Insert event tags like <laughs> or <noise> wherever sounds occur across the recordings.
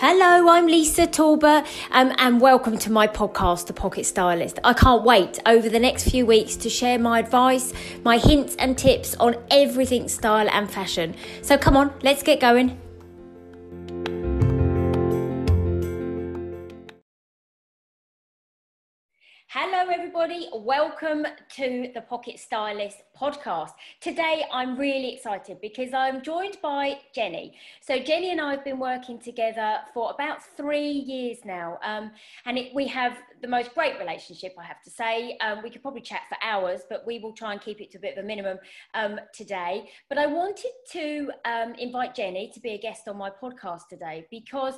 Hello, I'm Lisa Talbot, um, and welcome to my podcast, The Pocket Stylist. I can't wait over the next few weeks to share my advice, my hints and tips on everything style and fashion. So come on, let's get going. Hello, everybody. Welcome to the Pocket Stylist podcast. Today, I'm really excited because I'm joined by Jenni. So, Jenni and I have been working together for about three years now, um, and it, we have the most great relationship, I have to say. Um, we could probably chat for hours, but we will try and keep it to a bit of a minimum um, today. But I wanted to um, invite Jenni to be a guest on my podcast today because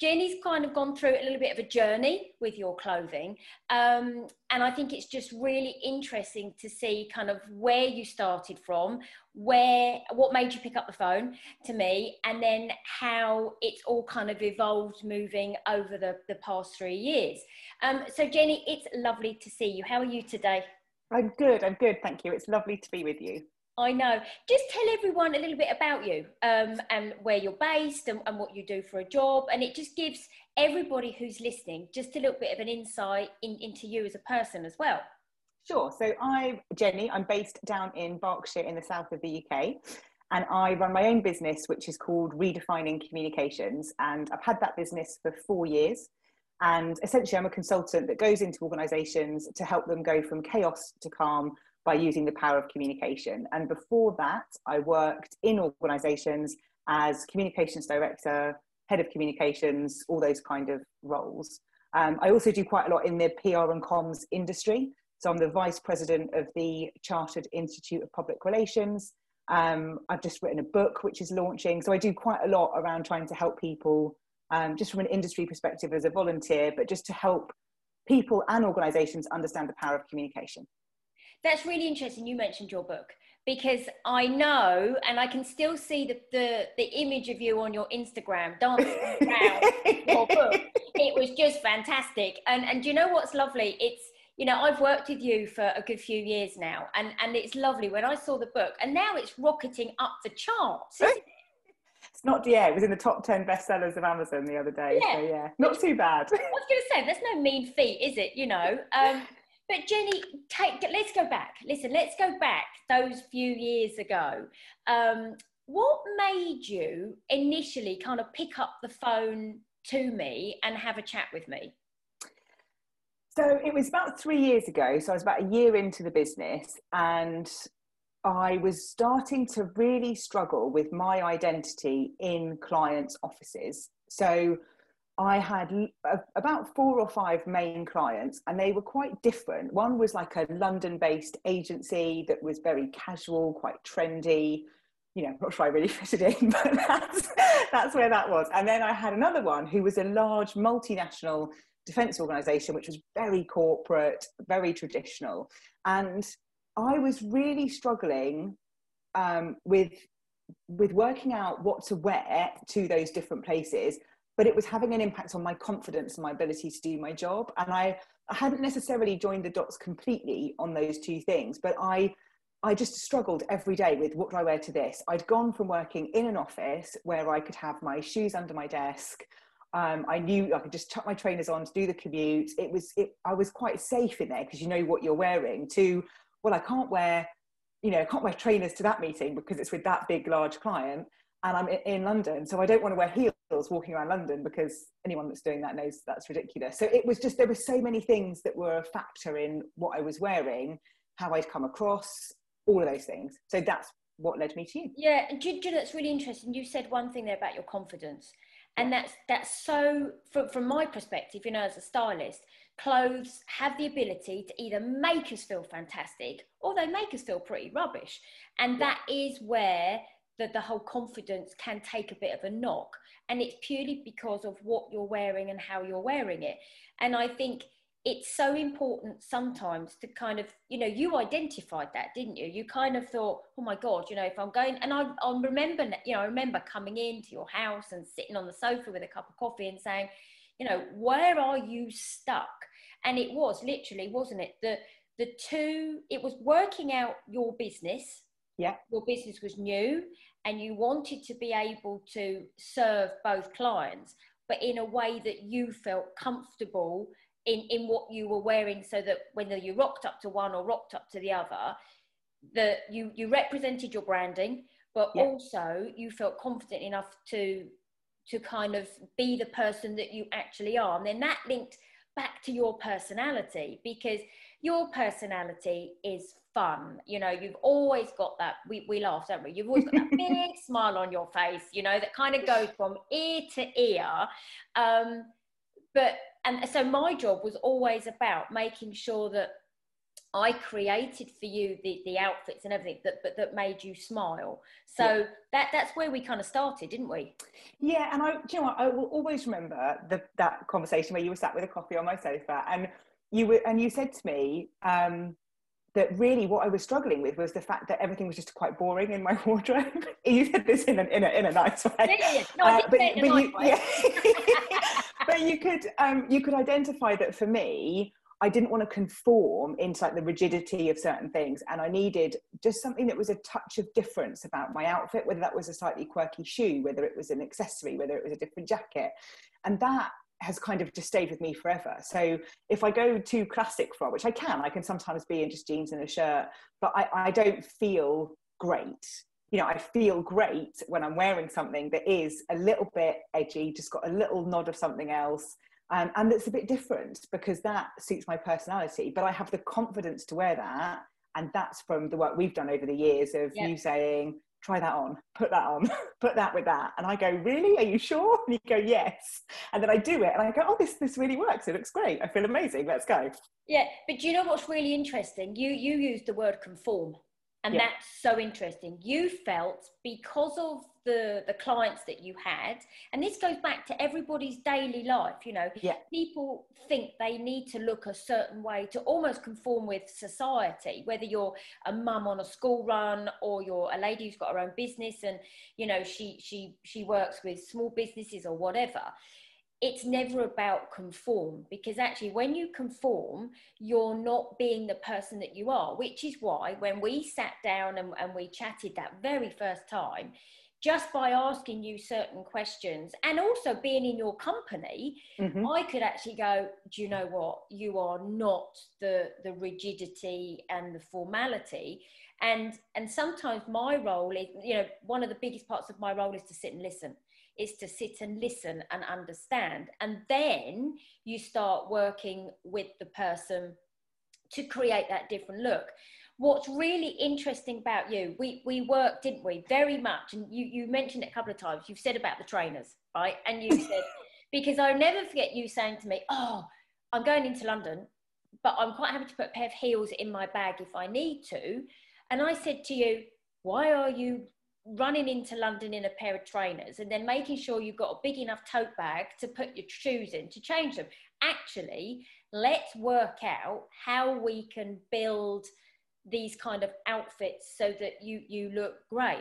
Jenni's kind of gone through a little bit of a journey with your clothing. Um, and I think it's just really interesting to see kind of where you started from, where, what made you pick up the phone to me, and then how it's all kind of evolved moving over the, the past three years. Um, so, Jenni, it's lovely to see you. How are you today? I'm good. I'm good. Thank you. It's lovely to be with you. I know. Just tell everyone a little bit about you um, and where you're based and, and, what you do for a job. And it just gives everybody who's listening just a little bit of an insight in, into you as a person as well. Sure. So I'm Jenni. I'm based down in Berkshire in the south of the UK. And I run my own business, which is called Redefining Communications. And I've had that business for four years. And essentially, I'm a consultant that goes into organizations to help them go from chaos to calm by using the power of communication. And before that, I worked in organizations as communications director, head of communications, all those kind of roles. Um, I also do quite a lot in the PR and comms industry. So I'm the vice president of the Chartered Institute of Public Relations. Um, I've just written a book which is launching. So I do quite a lot around trying to help people, um, just from an industry perspective as a volunteer, but just to help people and organizations understand the power of communication. That's really interesting. You mentioned your book because I know, and I can still see the the, the image of you on your Instagram dancing around <laughs> your book. It was just fantastic. And and you know what's lovely? It's you know I've worked with you for a good few years now, and and it's lovely when I saw the book, and now it's rocketing up the charts. It's not yeah, it was in the top ten bestsellers of Amazon the other day. Yeah. So yeah, not too bad. I was going to say, that's no mean feat, is it? You know, <laughs> um, but Jenni, take, let's go back. Listen, let's go back those few years ago. Um, what made you initially kind of pick up the phone to me and have a chat with me? So it was about three years ago. So I was about a year into the business and I was starting to really struggle with my identity in clients' offices. So I had about four or five main clients, and they were quite different. One was like a London based agency that was very casual, quite trendy. You know, I'm not sure I really <laughs> fitted in, but that's, that's where that was. And then I had another one who was a large multinational defense organization, which was very corporate, very traditional. And I was really struggling um, with with working out what to wear to those different places but it was having an impact on my confidence and my ability to do my job. And I, I hadn't necessarily joined the dots completely on those two things, but I, I just struggled every day with what do I wear to this? I'd gone from working in an office where I could have my shoes under my desk. Um, I knew I could just chuck my trainers on to do the commute. It was, it, I was quite safe in there because you know what you're wearing. To well, I can't wear, you know, I can't wear trainers to that meeting because it's with that big, large client, and I'm in London, so I don't want to wear heels heels walking around London because anyone that's doing that knows that's ridiculous. So it was just there were so many things that were a factor in what I was wearing, how I'd come across, all of those things. So that's what led me to you. Yeah, and do, do that's really interesting. You said one thing there about your confidence, and that's that's so from from my perspective. You know, as a stylist, clothes have the ability to either make us feel fantastic or they make us feel pretty rubbish, and that is where the, the whole confidence can take a bit of a knock and it's purely because of what you're wearing and how you're wearing it. And i think it's so important sometimes to kind of you know you identified that didn't you? You kind of thought oh my god you know if i'm going and i, I remember you know i remember coming into your house and sitting on the sofa with a cup of coffee and saying you know where are you stuck? And it was literally wasn't it? The the two it was working out your business yeah your business was new and you wanted to be able to serve both clients but in a way that you felt comfortable in in what you were wearing so that whether you rocked up to one or rocked up to the other that you you represented your branding but yeah. also you felt confident enough to to kind of be the person that you actually are and then that linked back to your personality because your personality is fun. You know, you've always got that, we, we laugh, don't we? You've always got that <laughs> big smile on your face, you know, that kind of goes from ear to ear. Um, but, and so my job was always about making sure that I created for you the, the outfits and everything that, that, that made you smile. So yeah. that that's where we kind of started, didn't we? Yeah, and I, you know, what, I will always remember the, that conversation where you were sat with a coffee on my sofa, and you were, and you said to me, um, that really what I was struggling with was the fact that everything was just quite boring in my <laughs> wardrobe. you said this in a, in a, in a nice way. Yeah, No, uh, but, but, you, yeah. but you could um, you could identify that for me, I didn't want to conform into like the rigidity of certain things, and I needed just something that was a touch of difference about my outfit, whether that was a slightly quirky shoe, whether it was an accessory, whether it was a different jacket, and that has kind of just stayed with me forever. So if I go too classic for which I can, I can sometimes be in just jeans and a shirt, but I, I don't feel great. You know, I feel great when I'm wearing something that is a little bit edgy, just got a little nod of something else. Um, and it's a bit different because that suits my personality, but I have the confidence to wear that. And that's from the work we've done over the years of you saying, try that on, put that on, <laughs> put that with that. And I go, really? Are you sure? And you go, yes. And then I do it and I go, oh, this, this really works. It looks great. I feel amazing. Let's go. Yeah. But do you know what's really interesting? You, you used the word conform. And yeah. that's so interesting. You felt because of the, the clients that you had, and this goes back to everybody's daily life, you know, yeah. people think they need to look a certain way to almost conform with society, whether you're a mum on a school run or you're a lady who's got her own business and, you know, she, she, she works with small businesses or whatever it's never about conform because actually when you conform you're not being the person that you are which is why when we sat down and, and we chatted that very first time just by asking you certain questions and also being in your company mm-hmm. i could actually go do you know what? You are not the the rigidity and the formality. And and sometimes my role is you know one of the biggest parts of my role is to sit and listen is to sit and listen and understand. And then you start working with the person to create that different look. What's really interesting about you, we, we work, didn't we, very much, and you, you mentioned it a couple of times, you've said about the trainers, right? And you <laughs> said, because I'll never forget you saying to me, oh, I'm going into London, but I'm quite happy to put a pair of heels in my bag if I need to. And I said to you, why are you running into London in a pair of trainers and then making sure you've got a big enough tote bag to put your shoes in to change them. Actually, let's work out how we can build these kind of outfits so that you you look great.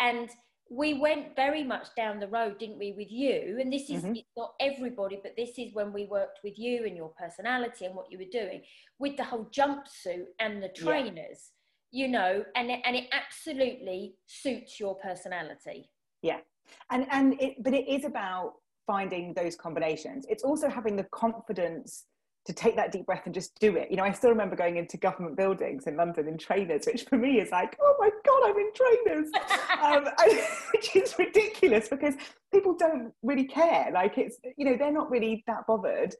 And we went very much down the road, didn't we, with you? And this is mm-hmm. not everybody, but this is when we worked with you and your personality and what you were doing with the whole jumpsuit and the trainers. Yeah you know, and it, and it absolutely suits your personality. Yeah, and and it, but it is about finding those combinations. It's also having the confidence to take that deep breath and just do it. You know, I still remember going into government buildings in London in trainers, which for me is like, oh my God, I'm in trainers, <laughs> um, <laughs> which is ridiculous because people don't really care. Like it's, you know, they're not really that bothered.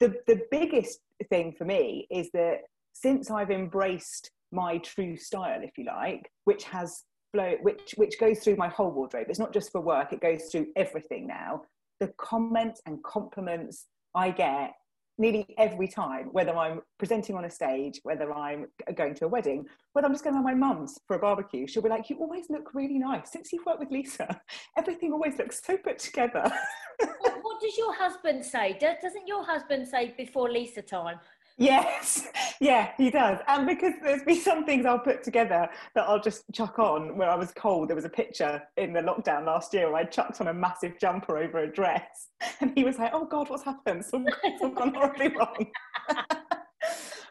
The, the biggest thing for me is that since I've embraced my true style, if you like, which has flow, which, which goes through my whole wardrobe, it's not just for work, it goes through everything now. The comments and compliments I get nearly every time, whether I'm presenting on a stage, whether I'm going to a wedding, whether I'm just going to my mum's for a barbecue, she'll be like, You always look really nice. Since you've worked with Lisa, <laughs> everything always looks so put together. <laughs> what does your husband say? Doesn't your husband say before Lisa time? Yes, <laughs> yeah, he does. And because there's been some things I'll put together that I'll just chuck on. Where I was cold, there was a picture in the lockdown last year where I chucked on a massive jumper over a dress, <laughs> and he was like, "Oh God, what's happened? Something's gone horribly <laughs> wrong."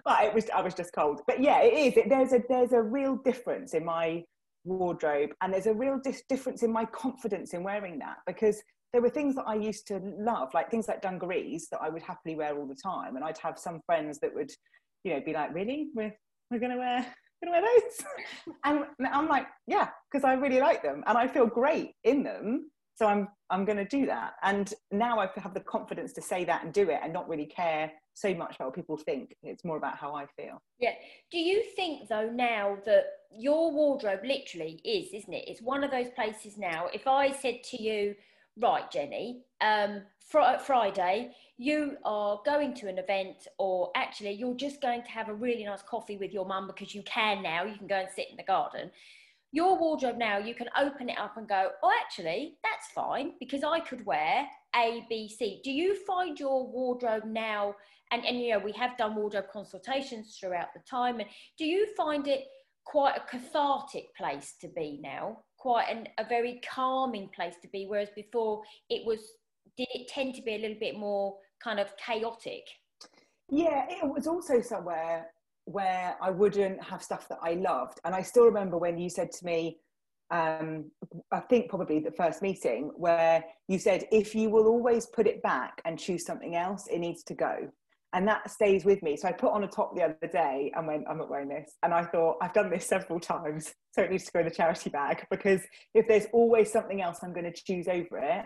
but it was, I was just cold. But yeah, it is. It, there's a there's a real difference in my wardrobe, and there's a real dis- difference in my confidence in wearing that because there were things that I used to love, like things like dungarees that I would happily wear all the time. And I'd have some friends that would, you know, be like, really? We're, we're going to wear, <laughs> to wear those? <laughs> and I'm like, yeah, because I really like them and I feel great in them. So I'm, I'm going to do that. And now I have the confidence to say that and do it and not really care so much about what people think. It's more about how I feel. Yeah. Do you think though now that your wardrobe literally is, isn't it? It's one of those places now. If I said to you, right, Jenni, um, fr- Friday, you are going to an event, or actually, you're just going to have a really nice coffee with your mum because you can now, you can go and sit in the garden. Your wardrobe now, you can open it up and go, oh, actually, that's fine because I could wear A, B, C. Do you find your wardrobe now? And, and you know, we have done wardrobe consultations throughout the time. And do you find it quite a cathartic place to be now? Quite an, a very calming place to be, whereas before it was, did it tend to be a little bit more kind of chaotic? Yeah, it was also somewhere where I wouldn't have stuff that I loved. And I still remember when you said to me, um, I think probably the first meeting, where you said, if you will always put it back and choose something else, it needs to go and that stays with me. So I put on a top the other day and went, I'm not wearing this. And I thought, I've done this several times, so it needs to go in the charity bag because if there's always something else I'm going to choose over it,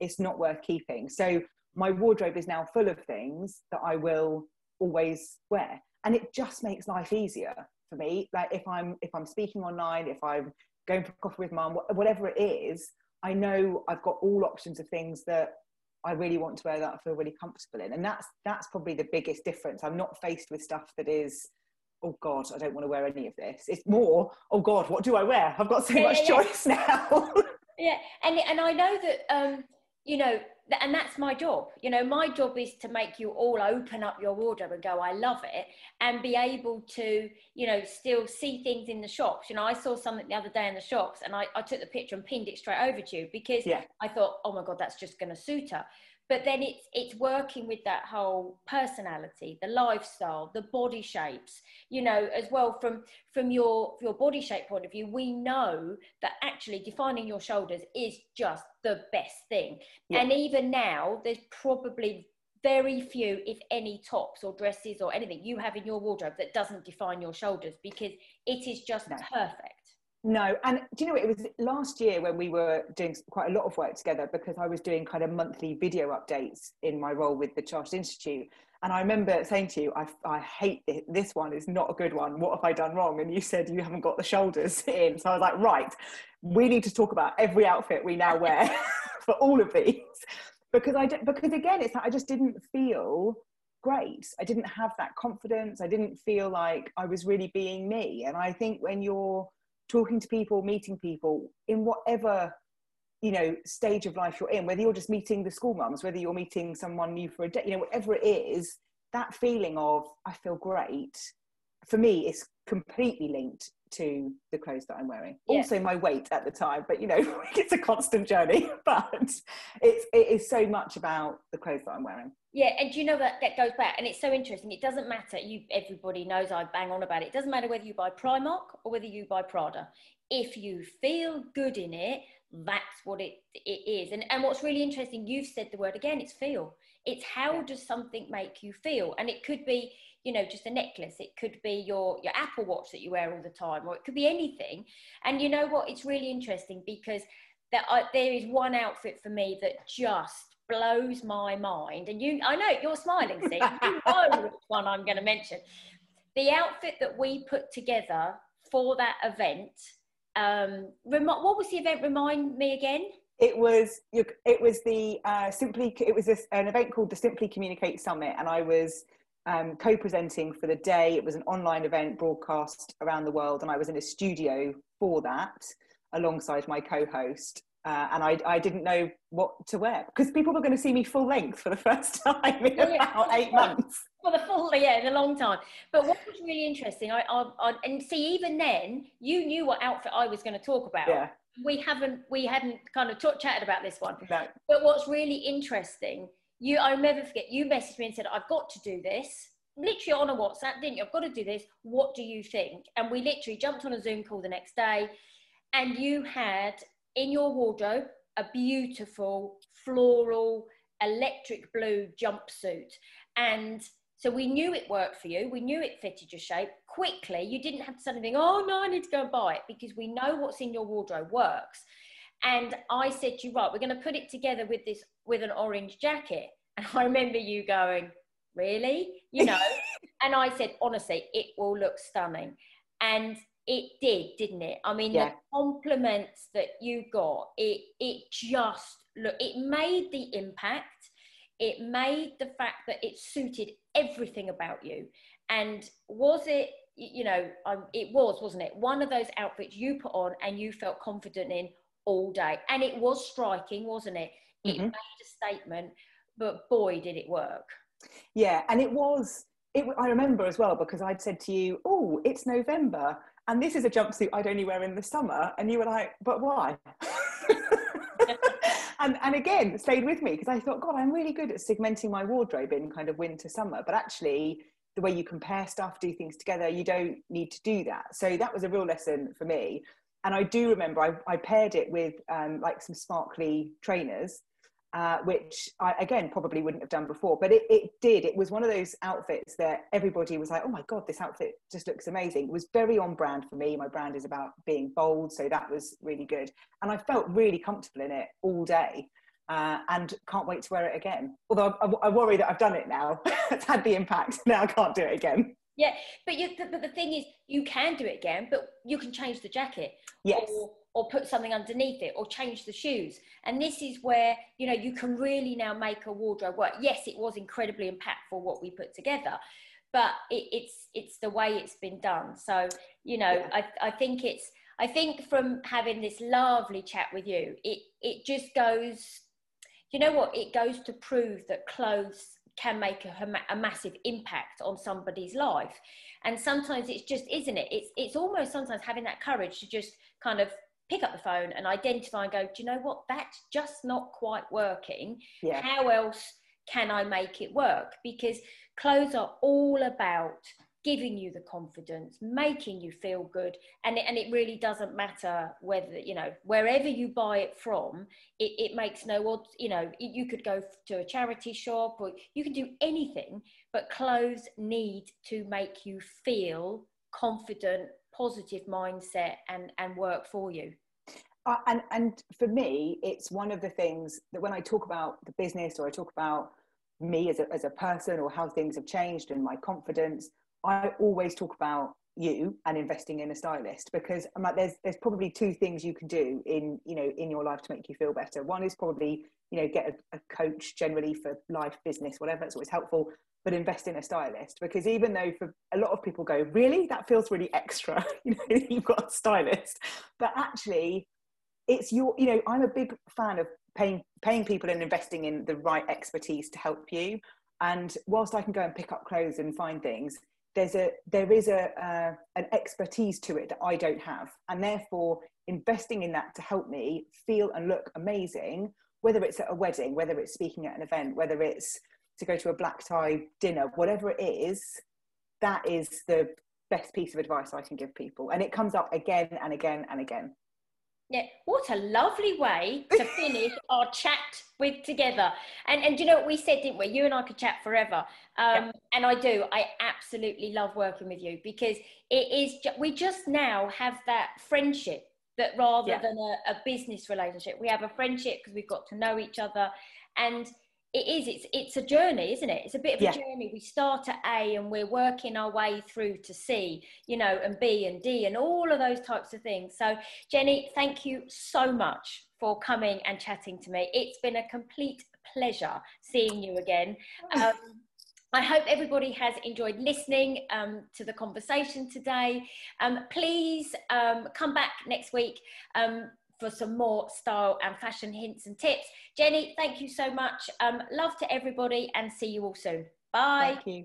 it's not worth keeping. So my wardrobe is now full of things that I will always wear. And it just makes life easier for me. Like if I'm if I'm speaking online, if I'm going for coffee with mum, whatever it is, I know I've got all options of things that I really want to wear that I feel really comfortable in. And that's that's probably the biggest difference. I'm not faced with stuff that is, oh God, I don't want to wear any of this. It's more, oh God, what do I wear? I've got so yeah, much yeah. choice <laughs> now. yeah, and and I know that um, you know, and that's my job. You know, my job is to make you all open up your wardrobe and go, I love it, and be able to, you know, still see things in the shops. You know, I saw something the other day in the shops and I, I took the picture and pinned it straight over to you because yeah. I thought, oh my God, that's just going to suit her but then it's it's working with that whole personality the lifestyle the body shapes you know as well from from your your body shape point of view we know that actually defining your shoulders is just the best thing yeah. and even now there's probably very few if any tops or dresses or anything you have in your wardrobe that doesn't define your shoulders because it is just no. perfect no, and do you know it was last year when we were doing quite a lot of work together because I was doing kind of monthly video updates in my role with the Chartered Institute. And I remember saying to you, I, I hate it. This one is not a good one. What have I done wrong? And you said you haven't got the shoulders <laughs> in. So I was like, right, we need to talk about every outfit we now wear <laughs> for all of these. Because I because again, it's like I just didn't feel great. I didn't have that confidence. I didn't feel like I was really being me. And I think when you're talking to people, meeting people in whatever you know stage of life you're in, whether you're just meeting the school mums, whether you're meeting someone new for a day, you know, whatever it is, that feeling of I feel great for me is completely linked to the clothes that I'm wearing. Yeah. Also my weight at the time, but you know, <laughs> it's a constant journey. <laughs> But it's it is so much about the clothes that I'm wearing. Yeah, and do you know that that goes back, and it's so interesting. It doesn't matter. You everybody knows I bang on about it. It doesn't matter whether you buy Primark or whether you buy Prada. If you feel good in it, that's what it it is. And and what's really interesting, you've said the word again. It's feel. it's how does something make you feel and it could be you know just a necklace it could be your your apple watch that you wear all the time or it could be anything and you know what it's really interesting because that uh, there is one outfit for me that just blows my mind and you i know you're smiling see <laughs> you know which one i'm going to mention. The outfit that we put together for that event um rem- what was the event? Remind me again. It was it was the uh, simply it was this, an event called the simply communicate summit and i was um, co-presenting for the day. It was an online event broadcast around the world and i was in a studio for that alongside my co-host uh, and I, I didn't know what to wear because people were going to see me full length for the <laughs> first time in oh, yeah. about eight months. For the full, yeah, in a long time. But what was really interesting, I, I, I, and see, even then, you knew what outfit I was going to talk about. Yeah. We haven't, we hadn't kind of talk, chatted about this one. No. But what's really interesting, you, I'll never forget, you messaged me and said, "I've got to do this." Literally on a WhatsApp, didn't you? I've got to do this. What do you think? And we literally jumped on a Zoom call the next day, and you had in your wardrobe a beautiful floral electric blue jumpsuit. And so we knew it worked for you. We knew it fitted your shape quickly. You didn't have to suddenly think, oh no, I need to go and buy it because we know what's in your wardrobe works. And I said to you, right, we're going to put it together with this, with an orange jacket. <laughs> And I remember you going, really? You know? <laughs> and I said, honestly, it will look stunning. And it did, didn't it? I mean, yeah. the compliments that you got, it it just look, it made the impact. It made the fact that it suited everything about you. And was it, you know, um, it was, wasn't it? One of those outfits you put on and you felt confident in all day. And it was striking, wasn't it? It mm-hmm. made a statement, but boy, did it work. Yeah, and it was. It, I remember as well because I'd said to you, "Oh, it's November," and this is a jumpsuit I'd only wear in the summer. And you were like, but why? <laughs> and, and again, stayed with me because I thought, God, I'm really good at segmenting my wardrobe in kind of winter, summer. But actually, the way you compare stuff, do things together, you don't need to do that. So that was a real lesson for me. And I do remember I, I paired it with um, like some sparkly trainers uh, which I, again, probably wouldn't have done before. But it, it did. It was one of those outfits that everybody was like, oh my God, this outfit just looks amazing. It was very on brand for me. My brand is about being bold. So that was really good. And I felt really comfortable in it all day. Uh, and can't wait to wear it again. Although I, I, I worry that I've done it now. <laughs> it's had the impact. Now I can't do it again. Yeah, but you, but the thing is, you can do it again, but you can change the jacket. Yes. Or, or put something underneath it or change the shoes. And this is where, you know, you can really now make a wardrobe work. Yes, it was incredibly impactful what we put together, but it, it's it's the way it's been done. So, you know, yeah. I, I think it's I think from having this lovely chat with you, it it just goes, you know what, it goes to prove that clothes can make a, a, massive impact on somebody's life and sometimes it's just isn't it it's it's almost sometimes having that courage to just kind of pick up the phone and identify and go, do you know what? That's just not quite working. Yeah. How else can I make it work? Because clothes are all about giving you the confidence, making you feel good. And it, and it really doesn't matter whether, you know, wherever you buy it from, it, it makes no odds, you know, you could go to a charity shop or you can do anything, but clothes need to make you feel confident, positive mindset and, and work for you. Uh, and and for me, it's one of the things that when I talk about the business or I talk about me as a, as a person or how things have changed and my confidence, I always talk about you and investing in a stylist because I'm like there's there's probably two things you can do in you know in your life to make you feel better. One is probably you know get a, a coach generally for life, business, whatever. It's always helpful but invest in a stylist because even though for a lot of people go really that feels really extra <laughs> you know <laughs> you've got a stylist but actually it's your you know i'm a big fan of paying paying people and investing in the right expertise to help you and whilst i can go and pick up clothes and find things there's a there is a uh, an expertise to it that i don't have and therefore investing in that to help me feel and look amazing whether it's at a wedding whether it's speaking at an event whether it's to go to a black tie dinner whatever it is that is the best piece of advice i can give people and it comes up again and again and again Yeah, what a lovely way to <laughs> finish our chat with together. And and you know what we said, didn't we? You and I could chat forever. Um, yeah. And I do. I absolutely love working with you because it is. Ju- we just now have that friendship that rather yeah. than a, a business relationship, we have a friendship because we've got to know each other. And it is it's it's a journey isn't it it's a bit of a journey we start at a and we're working our way through to c you know and b and d and all of those types of things so jenni thank you so much for coming and chatting to me it's been a complete pleasure seeing you again um, I hope everybody has enjoyed listening um, to the conversation today. Um, please um, come back next week um, for some more style and fashion hints and tips. Jenni, thank you so much. Um, love to everybody and see you all soon. Bye. Thank you.